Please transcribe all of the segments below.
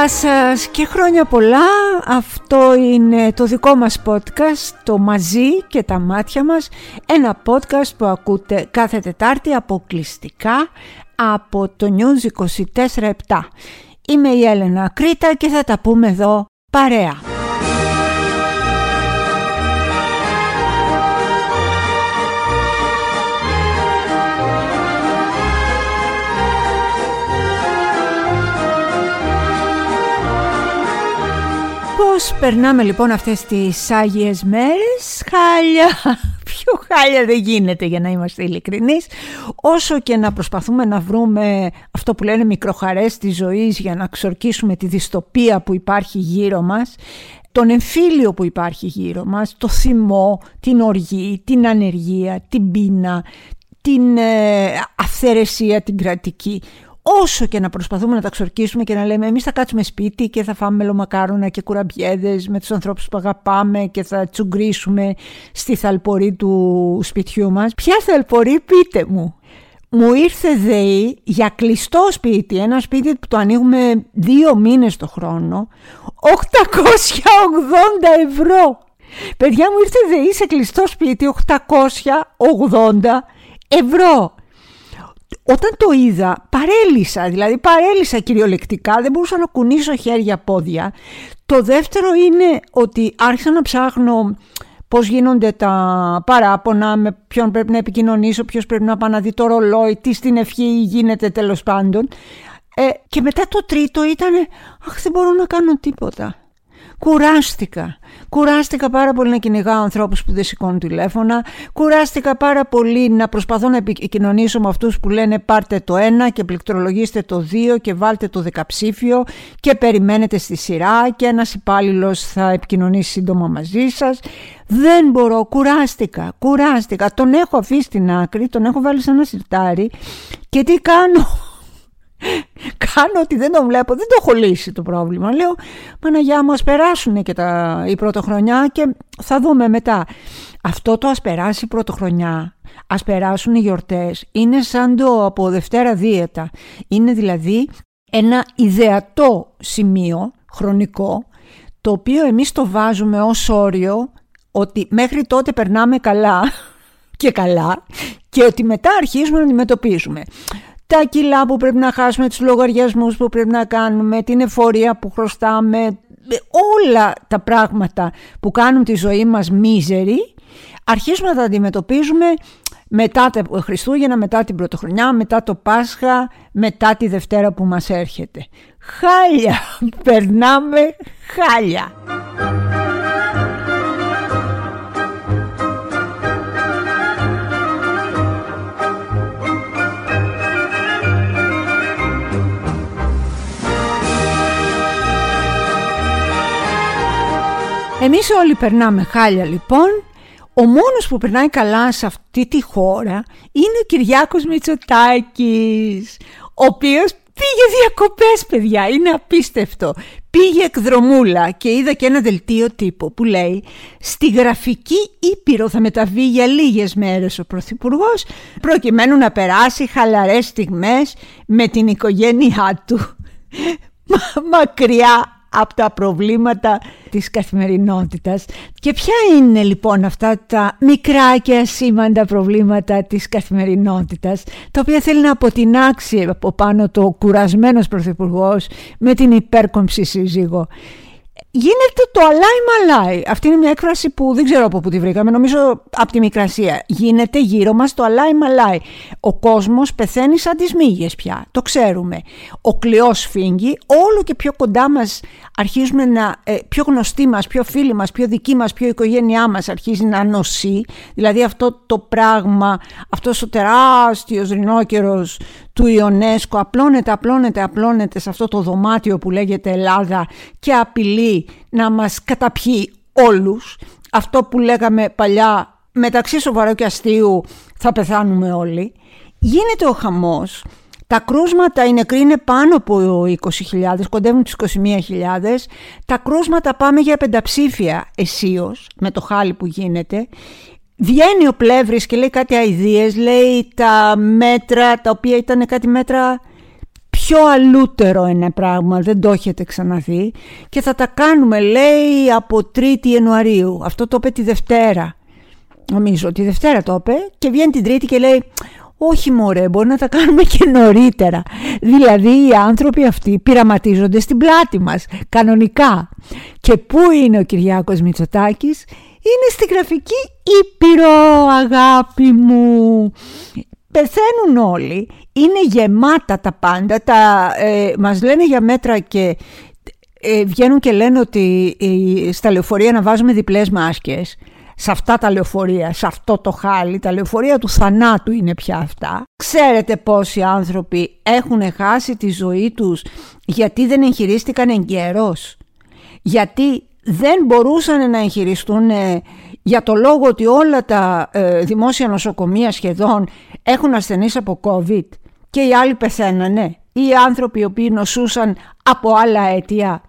Γεια σας και χρόνια πολλά. Αυτό είναι το δικό μας podcast, το «Μαζί και τα μάτια μας». Ένα podcast που ακούτε κάθε Τετάρτη αποκλειστικά από το News 24-7. Είμαι η Έλενα Κρήτα και θα τα πούμε εδώ παρέα. Πώς περνάμε λοιπόν αυτές τις Άγιες μέρες, χάλια, πιο χάλια δεν γίνεται για να είμαστε ειλικρινείς, όσο και να προσπαθούμε να βρούμε αυτό που λένε μικροχαρές της ζωής για να ξορκίσουμε τη δυστοπία που υπάρχει γύρω μας, τον εμφύλιο που υπάρχει γύρω μας, το θυμό, την οργή, την ανεργία, την πείνα, την ε, αυθαιρεσία την κρατική όσο και να προσπαθούμε να τα ξορκίσουμε και να λέμε εμείς θα κάτσουμε σπίτι και θα φάμε μελομακάρονα και κουραμπιέδες με τους ανθρώπους που αγαπάμε και θα τσουγκρίσουμε στη θαλπορή του σπιτιού μας. Ποια θαλπορή πείτε μου. Μου ήρθε ΔΕΗ για κλειστό σπίτι, ένα σπίτι που το ανοίγουμε δύο μήνες το χρόνο, 880 ευρώ. Παιδιά μου ήρθε ΔΕΗ σε κλειστό σπίτι 880 ευρώ όταν το είδα παρέλυσα, δηλαδή παρέλυσα κυριολεκτικά, δεν μπορούσα να κουνήσω χέρια πόδια. Το δεύτερο είναι ότι άρχισα να ψάχνω πώς γίνονται τα παράπονα, με ποιον πρέπει να επικοινωνήσω, ποιος πρέπει να πάει να δει το ρολόι, τι στην ευχή γίνεται τέλος πάντων. Ε, και μετά το τρίτο ήταν, αχ δεν μπορώ να κάνω τίποτα. Κουράστηκα. Κουράστηκα πάρα πολύ να κυνηγάω ανθρώπους που δεν σηκώνουν τηλέφωνα. Κουράστηκα πάρα πολύ να προσπαθώ να επικοινωνήσω με αυτούς που λένε πάρτε το ένα και πληκτρολογήστε το δύο και βάλτε το δεκαψήφιο και περιμένετε στη σειρά και ένας υπάλληλος θα επικοινωνήσει σύντομα μαζί σας. Δεν μπορώ, κουράστηκα, κουράστηκα. Τον έχω αφήσει στην άκρη, τον έχω βάλει σε ένα σιρτάρι και τι κάνω; Κάνω ότι δεν τον βλέπω, δεν το έχω λύσει το πρόβλημα. Λέω, Παναγιά μου, ας περάσουν και τα, η πρωτοχρονιά και θα δούμε μετά. Αυτό το ας περάσει η πρωτοχρονιά, ας περάσουν οι γιορτές, είναι σαν το από Δευτέρα Δίαιτα. Είναι δηλαδή ένα ιδεατό σημείο χρονικό, το οποίο εμείς το βάζουμε ως όριο ότι μέχρι τότε περνάμε καλά και καλά και ότι μετά αρχίζουμε να αντιμετωπίζουμε τα κιλά που πρέπει να χάσουμε, τους λογαριασμούς που πρέπει να κάνουμε, την εφορία που χρωστάμε, όλα τα πράγματα που κάνουν τη ζωή μας μίζερη, αρχίζουμε να τα αντιμετωπίζουμε μετά τα Χριστούγεννα, μετά την Πρωτοχρονιά, μετά το Πάσχα, μετά τη Δευτέρα που μας έρχεται. Χάλια! Περνάμε χάλια! Εμείς όλοι περνάμε χάλια λοιπόν. Ο μόνος που περνάει καλά σε αυτή τη χώρα είναι ο Κυριάκος Μητσοτάκης, ο οποίος πήγε διακοπές παιδιά, είναι απίστευτο. Πήγε εκδρομούλα και είδα και ένα δελτίο τύπου που λέει «Στη γραφική Ήπειρο θα μεταβεί για λίγες μέρες ο Πρωθυπουργός προκειμένου να περάσει χαλαρές στιγμές με την οικογένειά του». Μακριά από τα προβλήματα της καθημερινότητας. Και ποια είναι λοιπόν αυτά τα μικρά και ασήμαντα προβλήματα της καθημερινότητας, τα οποία θέλει να αποτινάξει από πάνω το κουρασμένος πρωθυπουργός με την υπέρκομψη σύζυγο; Γίνεται το αλάι μαλάι. Αυτή είναι μια έκφραση που δεν ξέρω από πού τη βρήκαμε, νομίζω από τη Μικρασία. Γίνεται γύρω μας το αλάι μαλάι. Ο κόσμος πεθαίνει σαν τις μύγες πια, το ξέρουμε. Ο κλειός φύγει, όλο και πιο κοντά μας αρχίζουμε να, ε, πιο γνωστοί μας, πιο φίλοι μας, πιο δικοί μας, πιο οικογένειά μας αρχίζει να νοσεί. Δηλαδή αυτό το πράγμα, αυτός ο τεράστιος ρινόκερος του Ιονέσκο απλώνεται, απλώνεται, απλώνεται σε αυτό το δωμάτιο που λέγεται Ελλάδα και απειλεί να μας καταπιεί όλους. Αυτό που λέγαμε παλιά μεταξύ σοβαρού και αστείου θα πεθάνουμε όλοι. Γίνεται ο χαμός. Τα κρούσματα, οι νεκροί είναι πάνω από 20.000, κοντεύουν τις 21.000. Τα κρούσματα πάμε για πενταψήφια εσίως με το χάλι που γίνεται. Βγαίνει ο Πλεύρης και λέει κάτι αηδίες, λέει τα μέτρα τα οποία ήταν κάτι μέτρα πιο πιο αλούτερο ένα πράγμα, δεν το έχετε ξαναδεί και θα τα κάνουμε λέει από 3η Ιανουαρίου. Αυτό το είπε τη Δευτέρα. Νομίζω τη Δευτέρα το είπε και βγαίνει την Τρίτη και λέει όχι μωρέ, μπορεί να τα κάνουμε και νωρίτερα. Δηλαδή οι άνθρωποι αυτοί πειραματίζονται στην πλάτη μας, κανονικά. Και πού είναι ο Κυριάκος Μητσοτάκης, είναι στη γραφική Ήπειρο αγάπη μου. Πεθαίνουν όλοι, είναι γεμάτα τα πάντα, τα, ε, μας λένε για μέτρα και ε, βγαίνουν και λένε ότι ε, στα λεωφορεία να βάζουμε διπλές μάσκες σε αυτά τα λεωφορεία, σε αυτό το χάλι, τα λεωφορεία του θανάτου είναι πια αυτά. Ξέρετε πόσοι άνθρωποι έχουν χάσει τη ζωή τους γιατί δεν εγχειρίστηκαν εγκαιρός. Γιατί δεν μπορούσαν να εγχειριστούν ε, για το λόγο ότι όλα τα ε, δημόσια νοσοκομεία σχεδόν έχουν ασθενείς από COVID και οι άλλοι πεθαίνανε. Οι άνθρωποι οι οποίοι νοσούσαν από άλλα αίτια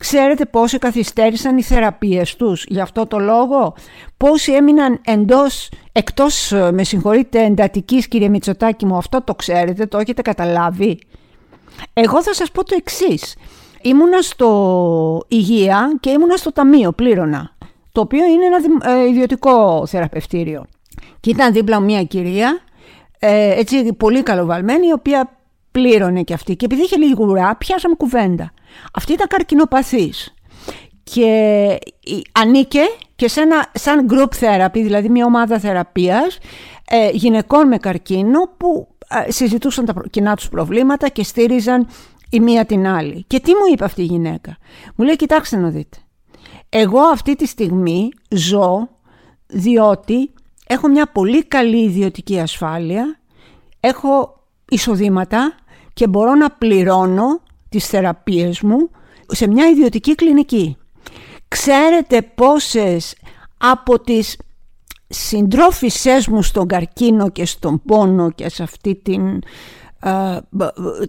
Ξέρετε πόσοι καθυστέρησαν οι θεραπείες τους για αυτό το λόγο; Πόσοι έμειναν εντός, εκτός, ε, με συγχωρείτε, εντατικής κύριε Μητσοτάκη μου. Αυτό το ξέρετε, το έχετε καταλάβει. Εγώ θα σας πω το εξής. Ήμουνα στο υγεία και ήμουνα στο ταμείο, πλήρωνα. Το οποίο είναι ένα ε, ιδιωτικό θεραπευτήριο. Και ήταν δίπλα μια κυρία, ε, έτσι πολύ καλοβαλμένη, η οποία πλήρωνε και αυτή. Και επειδή είχε λίγη γουρά, πιάσαμε κουβέντα. Αυτή ήταν καρκινοπαθής και ανήκε και σε ένα, σαν group therapy, δηλαδή μια ομάδα θεραπείας ε, γυναικών με καρκίνο που ε, συζητούσαν τα κοινά τους προβλήματα και στήριζαν η μία την άλλη. Και τι μου είπε αυτή η γυναίκα; Μου λέει κοιτάξτε να δείτε. Εγώ αυτή τη στιγμή ζω διότι έχω μια πολύ καλή ιδιωτική ασφάλεια, έχω εισοδήματα και μπορώ να πληρώνω τις θεραπείες μου σε μια ιδιωτική κλινική. Ξέρετε πόσες από τις συντρόφισσές μου στον καρκίνο και στον πόνο και σε αυτή την,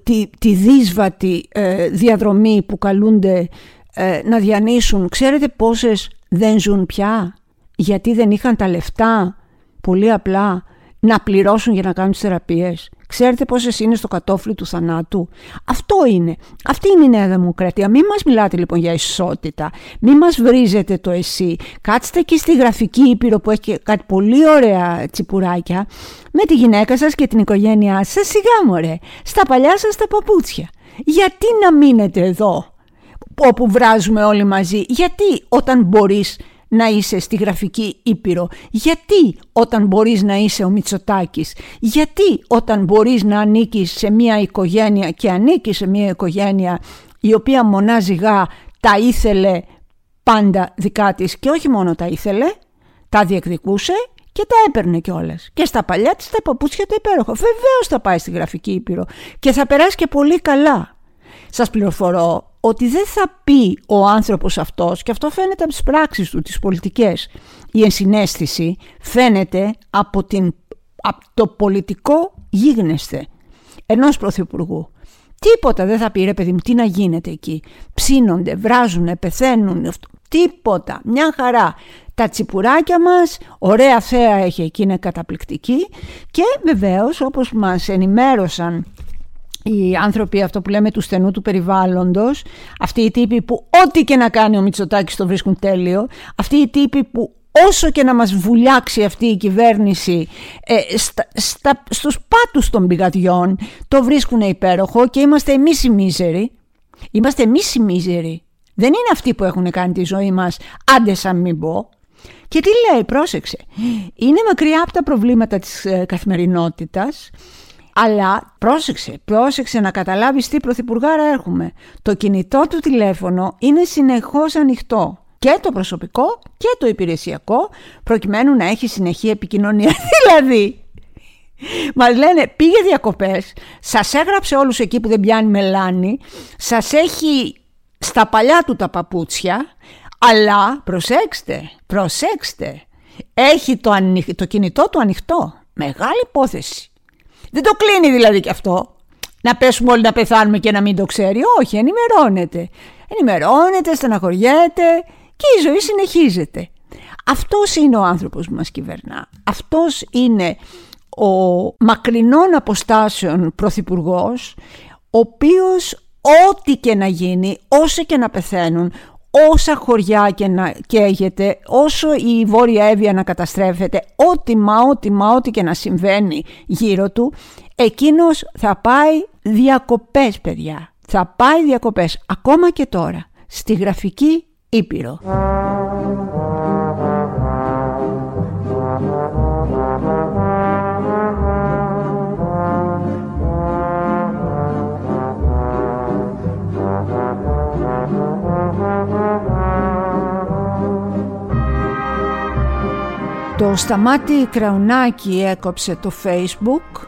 τη, τη δύσβατη ε, διαδρομή που καλούνται ε, να διανύσουν. Ξέρετε πόσες δεν ζουν πια; Γιατί δεν είχαν τα λεφτά πολύ απλά να πληρώσουν για να κάνουν τις θεραπείες Ξέρετε πόσες είναι στο κατόφλι του θανάτου; Αυτό είναι. Αυτή είναι η Νέα Δημοκρατία. Μην μας μιλάτε λοιπόν για ισότητα. Μην μας βρίζετε το εσύ. Κάτσετε εκεί στη γραφική ήπειρο που έχει κάτι πολύ ωραία τσιπουράκια με τη γυναίκα σας και την οικογένειά σας. Σιγά μωρέ. Στα παλιά σας τα παπούτσια. Γιατί να μείνετε εδώ όπου βράζουμε όλοι μαζί; Γιατί όταν μπορείς να είσαι στη γραφική Ήπειρο. Γιατί όταν μπορείς να είσαι ο Μητσοτάκης; Γιατί όταν μπορείς να ανήκεις σε μια οικογένεια και ανήκεις σε μια οικογένεια η οποία μονάζιγά τα ήθελε πάντα δικά της και όχι μόνο τα ήθελε, τα διεκδικούσε και τα έπαιρνε κιόλας. Και στα παλιά της τα παπούτσια τα υπέροχα. Βεβαίως θα πάει στη γραφική Ήπειρο και θα περάσει και πολύ καλά. Σας πληροφορώ ότι δεν θα πει ο άνθρωπος αυτός και αυτό φαίνεται από τις πράξεις του, τις πολιτικές. Η ενσυναίσθηση φαίνεται από, την, από το πολιτικό γίγνεσθε ενός πρωθυπουργού. Τίποτα δεν θα πει ρε παιδί μου τι να γίνεται εκεί. Ψήνονται, βράζουν, πεθαίνουν, τίποτα, μια χαρά. Τα τσιπουράκια μας, ωραία θέα έχει εκεί, είναι καταπληκτική και βεβαίως όπως μας ενημέρωσαν οι άνθρωποι αυτό που λέμε του στενού του περιβάλλοντος, αυτοί οι τύποι που ό,τι και να κάνει ο Μητσοτάκης το βρίσκουν τέλειο, αυτοί οι τύποι που όσο και να μας βουλιάξει αυτή η κυβέρνηση ε, στα, στα, στους πάτους των πηγαδιών το βρίσκουν υπέροχο και είμαστε εμείς οι μίζεροι. Είμαστε εμείς οι μίζεροι. Δεν είναι αυτοί που έχουν κάνει τη ζωή μας άντε σαν μην πω. Και τι λέει, πρόσεξε. Είναι μακριά από τα προβλήματα της ε, καθημερινότητας αλλά πρόσεξε, πρόσεξε να καταλάβεις τι πρωθυπουργάρα έχουμε. Το κινητό του τηλέφωνο είναι συνεχώς ανοιχτό. Και το προσωπικό και το υπηρεσιακό προκειμένου να έχει συνεχή επικοινωνία. δηλαδή, μας λένε πήγε διακοπές, σας έγραψε όλους εκεί που δεν πιάνει μελάνη, σας έχει στα παλιά του τα παπούτσια, αλλά προσέξτε, προσέξτε, έχει το, το κινητό του ανοιχτό. Μεγάλη υπόθεση. Δεν το κλείνει δηλαδή και αυτό. Να πέσουμε όλοι να πεθάνουμε και να μην το ξέρει. Όχι, ενημερώνεται. Ενημερώνεται, στεναχωριέται και η ζωή συνεχίζεται. Αυτός είναι ο άνθρωπος που μας κυβερνά. Αυτός είναι ο μακρινών αποστάσεων πρωθυπουργός, ο οποίος ό,τι και να γίνει, όσο και να πεθαίνουν, όσα χωριά και να καίγεται, όσο η Βόρεια Εύβοια να καταστρέφεται, ό,τι μα, ό,τι μα, ό,τι και να συμβαίνει γύρω του, εκείνος θα πάει διακοπές παιδιά. Θα πάει διακοπές, ακόμα και τώρα, στη γραφική Ήπειρο. Το Σταμάτη Κραουνάκη έκοψε το Facebook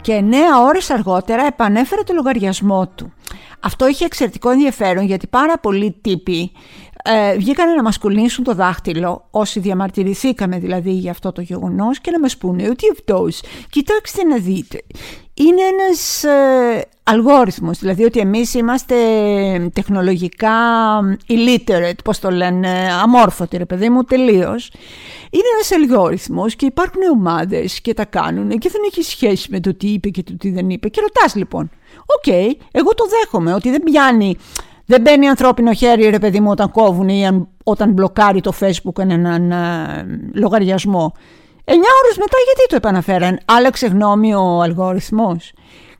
και 9 ώρες αργότερα επανέφερε το λογαριασμό του. Αυτό είχε εξαιρετικό ενδιαφέρον γιατί πάρα πολλοί τύποι ε, βγήκαν να μας κουλήσουν το δάχτυλο όσοι διαμαρτυρηθήκαμε δηλαδή για αυτό το γεγονός και να μας πούνε ότι αυτός, κοιτάξτε να δείτε, είναι ένας ε, αλγόριθμος, δηλαδή ότι εμείς είμαστε τεχνολογικά illiterate, πώς το λένε, αμόρφωτοι ρε παιδί μου, τελείως. Είναι ένας αλγόριθμος και υπάρχουν ομάδες και τα κάνουν και δεν έχει σχέση με το τι είπε και το τι δεν είπε. Και ρωτάς λοιπόν, οκ, εγώ το δέχομαι ότι δεν πιάνει δεν μπαίνει ανθρώπινο χέρι, ρε παιδί μου, όταν κόβουν ή όταν μπλοκάρει το Facebook έναν ε, λογαριασμό. Εννιά ώρες μετά γιατί το επαναφέραν; Άλλαξε γνώμη ο αλγόριθμος.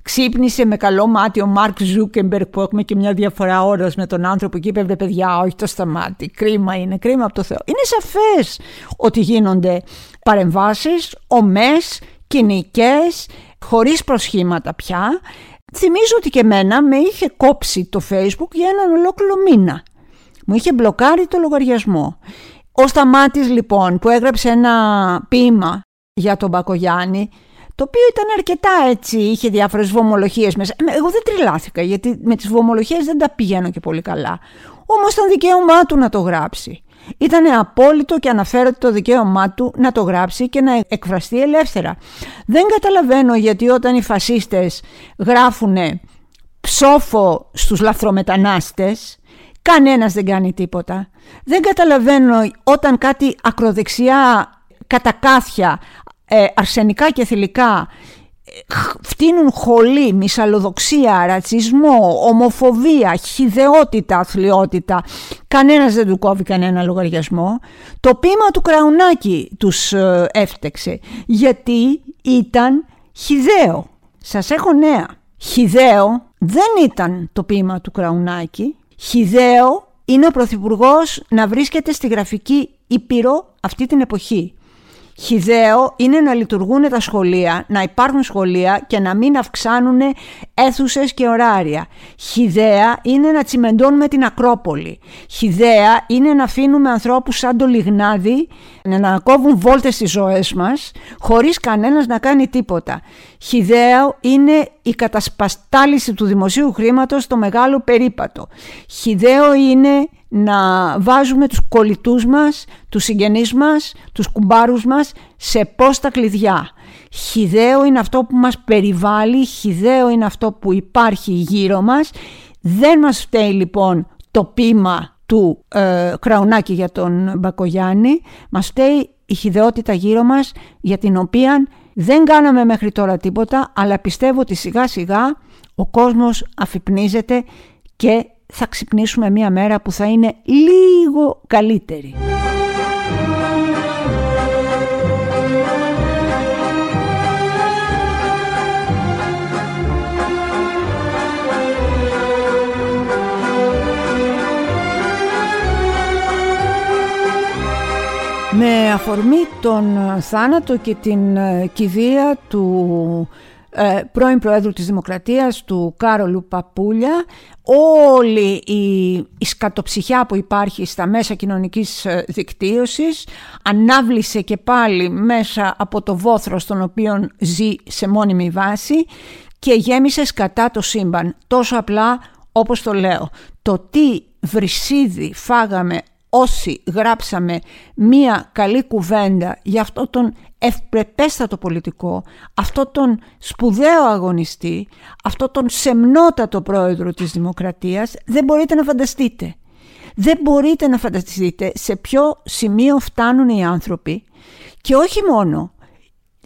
Ξύπνησε με καλό μάτι ο Μάρκ Ζούκεμπερκ που έχουμε και μια διαφορά ώρα με τον άνθρωπο και είπε παιδιά όχι τον Σταμάτη, κρίμα είναι, κρίμα από το Θεό. Είναι σαφές ότι γίνονται παρεμβάσεις, ομές, κοινικές, χωρίς προσχήματα πια Θυμίζω ότι και εμένα με είχε κόψει το facebook για έναν ολόκληρο μήνα. Μου είχε μπλοκάρει το λογαριασμό. Ο Σταμάτης λοιπόν που έγραψε ένα ποίημα για τον Μπακογιάννη το οποίο ήταν αρκετά έτσι, είχε διάφορες βομολογίες μέσα. Ε, εγώ δεν τριλάθηκα γιατί με τις βομολογίες δεν τα πηγαίνω και πολύ καλά. Όμως ήταν δικαίωμά του να το γράψει. Ήταν απόλυτο και αναφέρεται το δικαίωμά του να το γράψει και να εκφραστεί ελεύθερα. Δεν καταλαβαίνω γιατί όταν οι φασίστες γράφουν ψόφο στους λαθρομετανάστες, κανένας δεν κάνει τίποτα. Δεν καταλαβαίνω όταν κάτι ακροδεξιά κατακάθια, ε, αρσενικά και θηλυκά φτύνουν χολή, μυσαλλοδοξία, ρατσισμό, ομοφοβία, χιδεότητα, αθλειότητα. Κανένας δεν του κόβει κανένα λογαριασμό. Το πείμα του Κραουνάκη τους ε, έφτεξε γιατί ήταν χιδαίο. Σας έχω νέα. Χιδαίο δεν ήταν το πείμα του Κραουνάκη. Χιδαίο είναι ο Πρωθυπουργός να βρίσκεται στη γραφική Ήπειρο αυτή την εποχή. Χιδαίο είναι να λειτουργούν τα σχολεία, να υπάρχουν σχολεία και να μην αυξάνουν αίθουσες και ωράρια. Χιδαία είναι να τσιμεντώνουμε την Ακρόπολη. Χιδαία είναι να αφήνουμε ανθρώπους σαν το λιγνάδι να κόβουν βόλτες στις ζωές μας χωρίς κανένας να κάνει τίποτα. Χιδαίο είναι η κατασπαστάληση του δημοσίου χρήματος στο μεγάλο περίπατο. Χιδαίο είναι να βάζουμε τους κολλητούς μας, τους συγγενείς μας, τους κουμπάρους μας σε πόστα κλειδιά. Χιδαίο είναι αυτό που μας περιβάλλει, χιδαίο είναι αυτό που υπάρχει γύρω μας. Δεν μας φταίει λοιπόν το πείμα του ε, Κραουνάκη για τον Μπακογιάννη, μας φταίει η χιδεότητα γύρω μας για την οποία δεν κάναμε μέχρι τώρα τίποτα, αλλά πιστεύω ότι σιγά σιγά ο κόσμος αφυπνίζεται και θα ξυπνήσουμε μία μέρα που θα είναι λίγο καλύτερη. Με αφορμή τον θάνατο και την κηδεία του ε, πρώην Προέδρου της Δημοκρατίας, του Κάρολου Παπούλια, όλη η, η σκατοψυχιά που υπάρχει στα μέσα κοινωνικής ε, δικτύωσης ανάβλησε και πάλι μέσα από το βόθρο στον οποίο ζει σε μόνιμη βάση και γέμισε σκατά το σύμπαν. Τόσο απλά όπως το λέω. Το τι βρυσίδι φάγαμε όσοι γράψαμε μία καλή κουβέντα για αυτό τον ευπρεπέστατο πολιτικό, αυτό τον σπουδαίο αγωνιστή, αυτό τον σεμνότατο πρόεδρο της Δημοκρατίας, δεν μπορείτε να φανταστείτε. Δεν μπορείτε να φανταστείτε σε ποιο σημείο φτάνουν οι άνθρωποι και όχι μόνο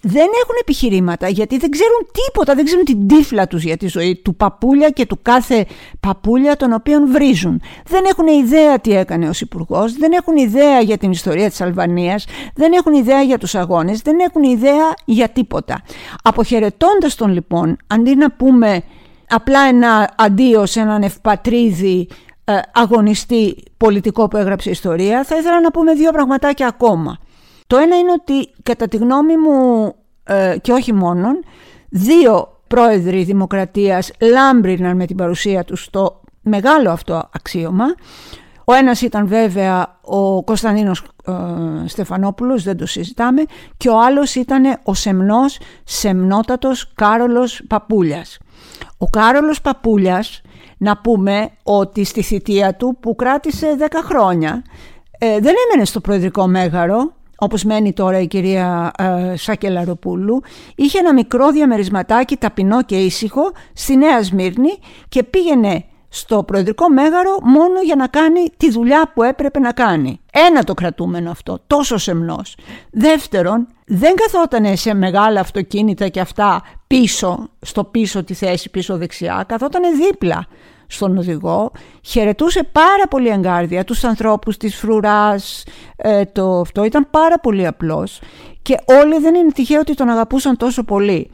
δεν έχουν επιχειρήματα γιατί δεν ξέρουν τίποτα, δεν ξέρουν την τύφλα τους για τη ζωή του παπούλια και του κάθε παπούλια τον οποίον βρίζουν. Δεν έχουν ιδέα τι έκανε ο υπουργός, δεν έχουν ιδέα για την ιστορία της Αλβανίας, δεν έχουν ιδέα για τους αγώνες, δεν έχουν ιδέα για τίποτα. Αποχαιρετώντας τον λοιπόν, αντί να πούμε απλά ένα αντίο σε έναν ευπατρίδη ε, αγωνιστή πολιτικό που έγραψε ιστορία, θα ήθελα να πούμε δύο πραγματάκια ακόμα. Το ένα είναι ότι κατά τη γνώμη μου ε, και όχι μόνον, δύο πρόεδροι δημοκρατίας λάμπριναν με την παρουσία τους στο μεγάλο αυτό αξίωμα. Ο ένας ήταν βέβαια ο Κωνσταντίνος ε, Στεφανόπουλος, δεν το συζητάμε, και ο άλλος ήταν ο σεμνός, σεμνότατος Κάρολος Παπούλιας. Ο Κάρολος Παπούλιας, να πούμε ότι στη θητεία του που κράτησε 10 χρόνια, ε, δεν έμενε στο προεδρικό μέγαρο, όπως μένει τώρα η κυρία ε, Σακελαροπούλου, είχε ένα μικρό διαμερισματάκι ταπεινό και ήσυχο στη Νέα Σμύρνη και πήγαινε στο προεδρικό μέγαρο μόνο για να κάνει τη δουλειά που έπρεπε να κάνει. Ένα το κρατούμενο αυτό, τόσο σεμνός. Δεύτερον, δεν καθόταν σε μεγάλα αυτοκίνητα και αυτά πίσω, στο πίσω τη θέση, πίσω δεξιά, καθόταν δίπλα στον οδηγό, χαιρετούσε πάρα πολύ εγκάρδια τους ανθρώπους της φρουράς, ε, το αυτό ήταν πάρα πολύ απλός και όλοι δεν είναι τυχαίο ότι τον αγαπούσαν τόσο πολύ.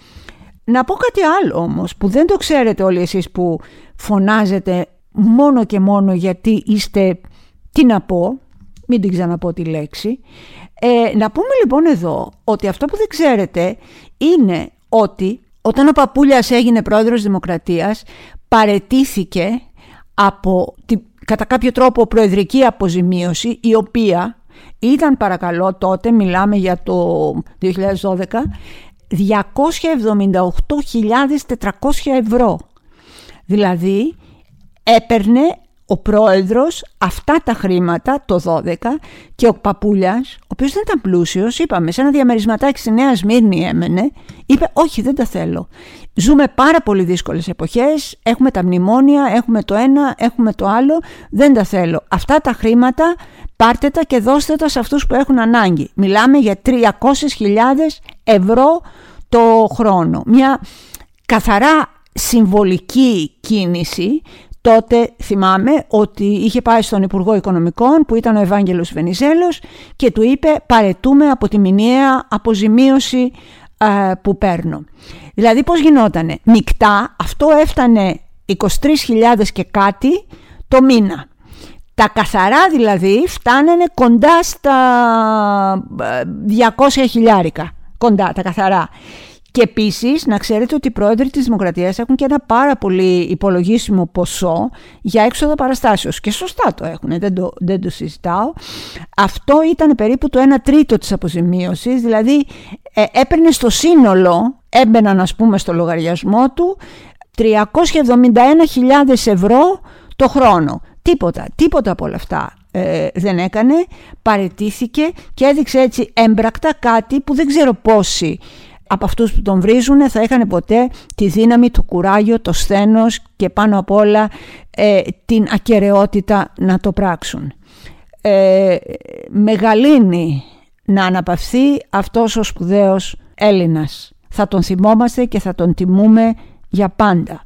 Να πω κάτι άλλο όμως που δεν το ξέρετε όλοι εσείς που φωνάζετε μόνο και μόνο γιατί είστε, τι να πω, μην την ξαναπώ τη λέξη. Ε, να πούμε λοιπόν εδώ ότι αυτό που δεν ξέρετε είναι ότι όταν ο Παπούλιας έγινε πρόεδρος Δημοκρατίας παρετήθηκε από τη, κατά κάποιο τρόπο προεδρική αποζημίωση η οποία ήταν παρακαλώ τότε, μιλάμε για το 2012, 278.400 ευρώ. Δηλαδή έπαιρνε ο πρόεδρος αυτά τα χρήματα το 12 και ο Παπούλιας, ο οποίος δεν ήταν πλούσιος, είπαμε σε ένα διαμερισματάκι στη Νέα Σμύρνη έμενε, είπε όχι δεν τα θέλω. Ζούμε πάρα πολύ δύσκολες εποχές, έχουμε τα μνημόνια, έχουμε το ένα, έχουμε το άλλο, δεν τα θέλω. Αυτά τα χρήματα πάρτε τα και δώστε τα σε αυτούς που έχουν ανάγκη. Μιλάμε για 300.000 ευρώ το χρόνο. Μια καθαρά συμβολική κίνηση Τότε θυμάμαι ότι είχε πάει στον Υπουργό Οικονομικών που ήταν ο Ευάγγελος Βενιζέλος και του είπε παρετούμε από τη μηνιαία αποζημίωση που παίρνω. Δηλαδή πώς γινότανε; Μικτά αυτό έφτανε 23.000 και κάτι το μήνα. Τα καθαρά δηλαδή φτάνανε κοντά στα 200 χιλιάρικα. Κοντά τα καθαρά. Και επίσης να ξέρετε ότι οι πρόεδροι της Δημοκρατίας έχουν και ένα πάρα πολύ υπολογίσιμο ποσό για έξοδο παραστάσεως. Και σωστά το έχουν, δεν το, δεν το συζητάω. Αυτό ήταν περίπου το 1 τρίτο της αποζημίωσης, δηλαδή ε, έπαιρνε στο σύνολο, έμπαιναν ας πούμε στο λογαριασμό του 371.000 ευρώ το χρόνο. Τίποτα, τίποτα από όλα αυτά ε, δεν έκανε, παρετήθηκε και έδειξε έτσι έμπρακτα κάτι που δεν ξέρω πόσοι από αυτούς που τον βρίζουν θα είχαν ποτέ τη δύναμη, το κουράγιο, το σθένος και πάνω απ' όλα ε, την ακαιρεότητα να το πράξουν. Ε, μεγαλύνει να αναπαυθεί αυτός ο σπουδαίος Έλληνας. Θα τον θυμόμαστε και θα τον τιμούμε για πάντα.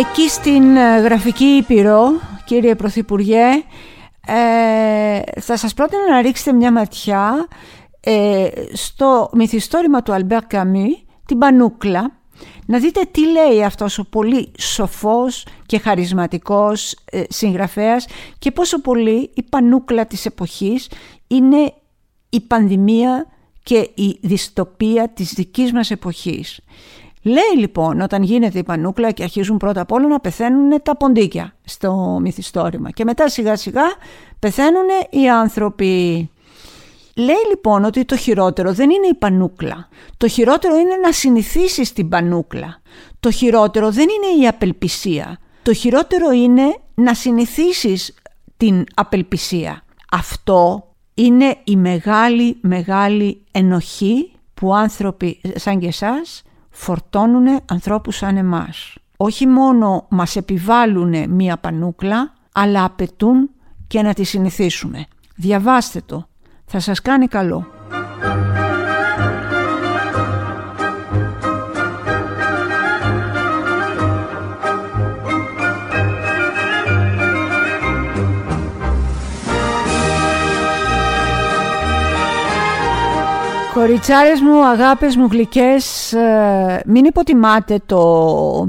Εκεί στην ε, Γραφική Ήπειρο, κύριε Πρωθυπουργέ, ε, θα σας πρότεινα να ρίξετε μια ματιά ε, στο μυθιστόρημα του Αλμπέρ Καμί, την Πανούκλα, να δείτε τι λέει αυτός ο πολύ σοφός και χαρισματικός ε, συγγραφέας και πόσο πολύ η πανούκλα της εποχής είναι η πανδημία και η δυστοπία της δικής μας εποχής. Λέει λοιπόν όταν γίνεται η πανούκλα και αρχίζουν πρώτα απ' όλα να πεθαίνουν τα ποντίκια στο μυθιστόρημα και μετά σιγά σιγά πεθαίνουν οι άνθρωποι. Λέει λοιπόν ότι το χειρότερο δεν είναι η πανούκλα. Το χειρότερο είναι να συνηθίσεις την πανούκλα. Το χειρότερο δεν είναι η απελπισία. Το χειρότερο είναι να συνηθίσεις την απελπισία. Αυτό είναι η μεγάλη μεγάλη ενοχή που άνθρωποι σαν και εσάς φορτώνουν ανθρώπους σαν εμάς. Όχι μόνο μας επιβάλλουν μία πανούκλα, αλλά απαιτούν και να τη συνηθίσουμε. Διαβάστε το. Θα σας κάνει καλό. Κοριτσάρες μου, αγάπες μου γλυκές, ε, μην υποτιμάτε το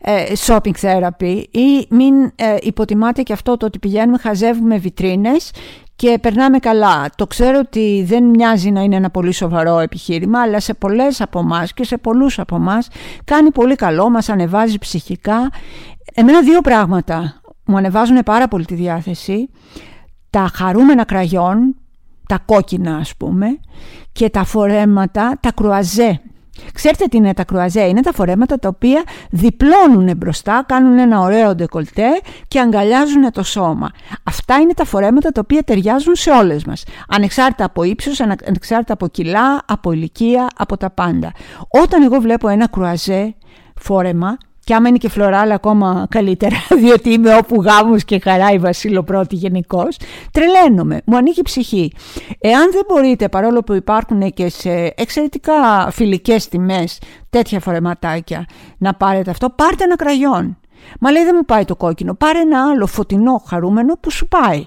ε, shopping therapy ή μην ε, υποτιμάτε και αυτό το ότι πηγαίνουμε, χαζεύουμε βιτρίνες και περνάμε καλά. Το ξέρω ότι δεν μοιάζει να είναι ένα πολύ σοβαρό επιχείρημα, αλλά σε πολλές από εμάς και σε πολλούς από εμάς κάνει πολύ καλό, μας ανεβάζει ψυχικά. Εμένα δύο πράγματα μου ανεβάζουν πάρα πολύ τη διάθεση. Τα χαρούμενα κραγιόν, τα κόκκινα ας πούμε, και τα φορέματα, τα κρουαζέ. Ξέρετε τι είναι τα κρουαζέ, είναι τα φορέματα τα οποία διπλώνουν μπροστά, κάνουν ένα ωραίο ντεκολτέ και αγκαλιάζουν το σώμα. Αυτά είναι τα φορέματα τα οποία ταιριάζουν σε όλες μας. Ανεξάρτητα από ύψος, ανεξάρτητα από κιλά, από ηλικία, από τα πάντα. Όταν εγώ βλέπω ένα κρουαζέ φόρεμα, και άμα είναι και φλωράλα ακόμα καλύτερα, διότι είμαι όπου γάμους και χαρά η Βασίλο πρώτη γενικώ. τρελαίνομαι, μου ανοίγει η ψυχή. Εάν δεν μπορείτε, παρόλο που υπάρχουν και σε εξαιρετικά φιλικές τιμές τέτοια φορεματάκια, να πάρετε αυτό, πάρτε ένα κραγιόν. Μα λέει δεν μου πάει το κόκκινο, πάρε ένα άλλο φωτεινό χαρούμενο που σου πάει.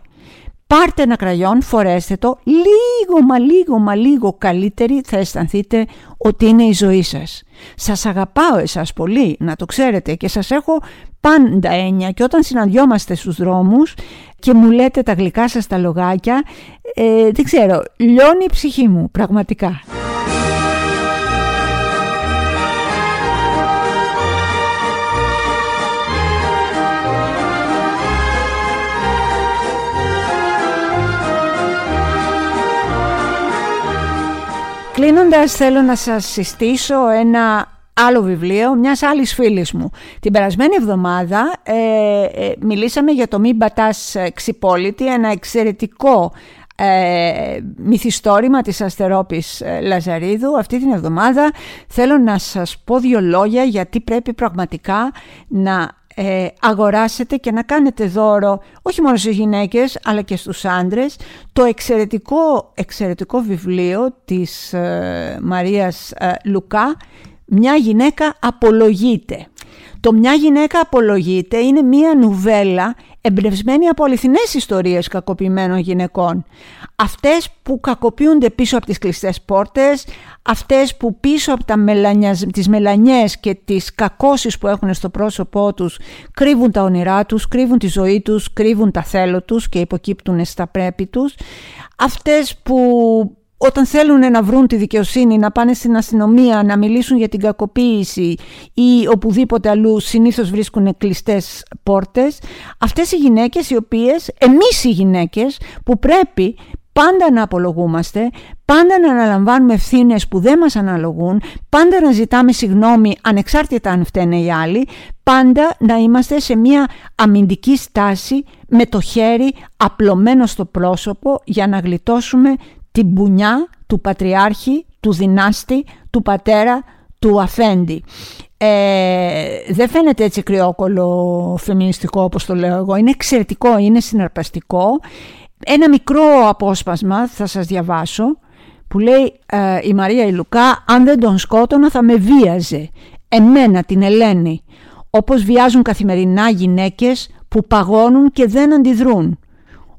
Πάρτε ένα κραγιόν, φορέστε το, λίγο μα λίγο μα λίγο καλύτερη θα αισθανθείτε ότι είναι η ζωή σας. Σας αγαπάω εσάς πολύ, να το ξέρετε και σας έχω πάντα έννοια και όταν συναντιόμαστε στους δρόμους και μου λέτε τα γλυκά σας τα λογάκια, ε, δεν ξέρω, λιώνει η ψυχή μου πραγματικά. Κλείνοντας θέλω να σας συστήσω ένα άλλο βιβλίο μιας άλλης φίλης μου. Την περασμένη εβδομάδα ε, ε, μιλήσαμε για το «Μην πατάς ξυπόλυτη», ένα εξαιρετικό ε, μυθιστόρημα της Αστερόπης ε, Λαζαρίδου. Αυτή την εβδομάδα θέλω να σας πω δύο λόγια γιατί πρέπει πραγματικά να ε, αγοράσετε και να κάνετε δώρο όχι μόνο στις γυναίκες αλλά και στους άντρες το εξαιρετικό, εξαιρετικό βιβλίο της ε, Μαρίας ε, Λουκά «Μια γυναίκα απολογείται». Το «Μια γυναίκα απολογείται» είναι μια νουβέλα εμπνευσμένη από αληθινές ιστορίες κακοποιημένων γυναικών. Αυτές που κακοποιούνται πίσω από τις κλειστές πόρτες, αυτές που πίσω από τα μελανιασ... τις μελανιές και τις κακώσεις που έχουν στο πρόσωπό τους κρύβουν τα όνειρά τους, κρύβουν τη ζωή τους, κρύβουν τα θέλω τους και υποκύπτουν στα πρέπει τους. Αυτές που όταν θέλουν να βρουν τη δικαιοσύνη, να πάνε στην αστυνομία, να μιλήσουν για την κακοποίηση ή οπουδήποτε αλλού συνήθως βρίσκουν κλειστές πόρτες. Αυτές οι γυναίκες οι οποίες, εμείς οι γυναίκες που πρέπει πάντα να απολογούμαστε, πάντα να αναλαμβάνουμε ευθύνες που δεν μας αναλογούν, πάντα να ζητάμε συγνώμη ανεξάρτητα αν φταίνε οι άλλοι, πάντα να είμαστε σε μια αμυντική στάση με το χέρι απλωμένο στο πρόσωπο για να γλιτώσουμε την πουνιά του πατριάρχη, του δυνάστη, του πατέρα, του αφέντη. Ε, δεν φαίνεται έτσι κρυόκολο φεμινιστικό όπως το λέω εγώ, είναι εξαιρετικό, είναι συναρπαστικό. Ένα μικρό απόσπασμα θα σας διαβάσω που λέει ε, η Μαρία Ηλουκά «Αν δεν τον σκότωνα θα με βίαζε, εμένα την Ελένη, όπως βιάζουν καθημερινά γυναίκες που παγώνουν και δεν αντιδρούν.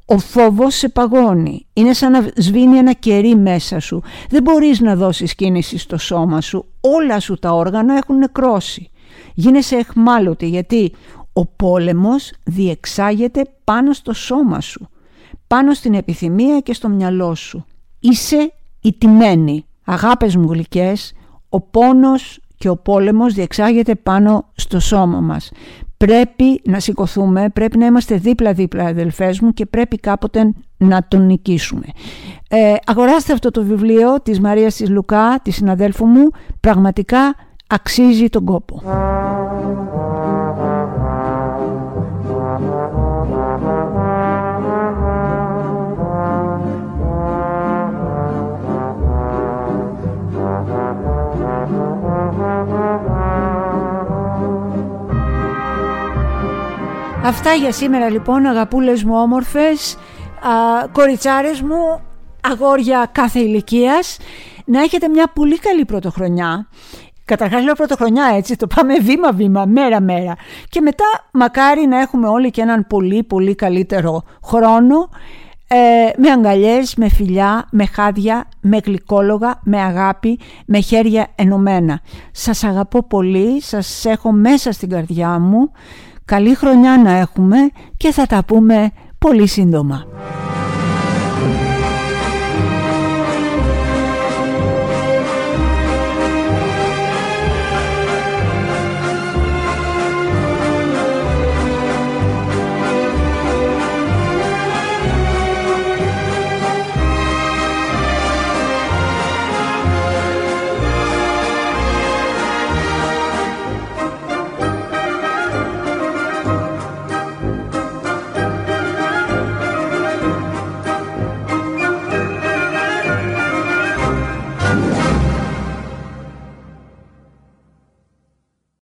Ο φόβος σε παγώνει. Είναι σαν να σβήνει ένα κερί μέσα σου. Δεν μπορείς να δώσεις κίνηση στο σώμα σου. Όλα σου τα όργανα έχουν νεκρώσει. Γίνεσαι εχμάλωτη γιατί ο πόλεμος διεξάγεται πάνω στο σώμα σου. Πάνω στην επιθυμία και στο μυαλό σου. Είσαι ιτημένη. Αγάπες μου γλυκές, ο πόνος και ο πόλεμος διεξάγεται πάνω στο σώμα μας. Πρέπει να σηκωθούμε, πρέπει να είμαστε δίπλα-δίπλα αδελφές μου και πρέπει κάποτε να τον νικήσουμε. Ε, αγοράστε αυτό το βιβλίο της Μαρίας της Λουκά, της συναδέλφου μου, πραγματικά αξίζει τον κόπο. Αυτά για σήμερα λοιπόν αγαπούλες μου όμορφες, α, κοριτσάρες μου, αγόρια κάθε ηλικίας. Να έχετε μια πολύ καλή πρωτοχρονιά. Καταρχάς λέω πρωτοχρονιά έτσι, το πάμε βήμα-βήμα, μέρα-μέρα. Και μετά μακάρι να έχουμε όλοι και έναν πολύ πολύ καλύτερο χρόνο ε, με αγκαλιές, με φιλιά, με χάδια, με γλυκόλογα, με αγάπη, με χέρια ενωμένα. Σας αγαπώ πολύ, σας έχω μέσα στην καρδιά μου. Καλή χρονιά να έχουμε και θα τα πούμε πολύ σύντομα.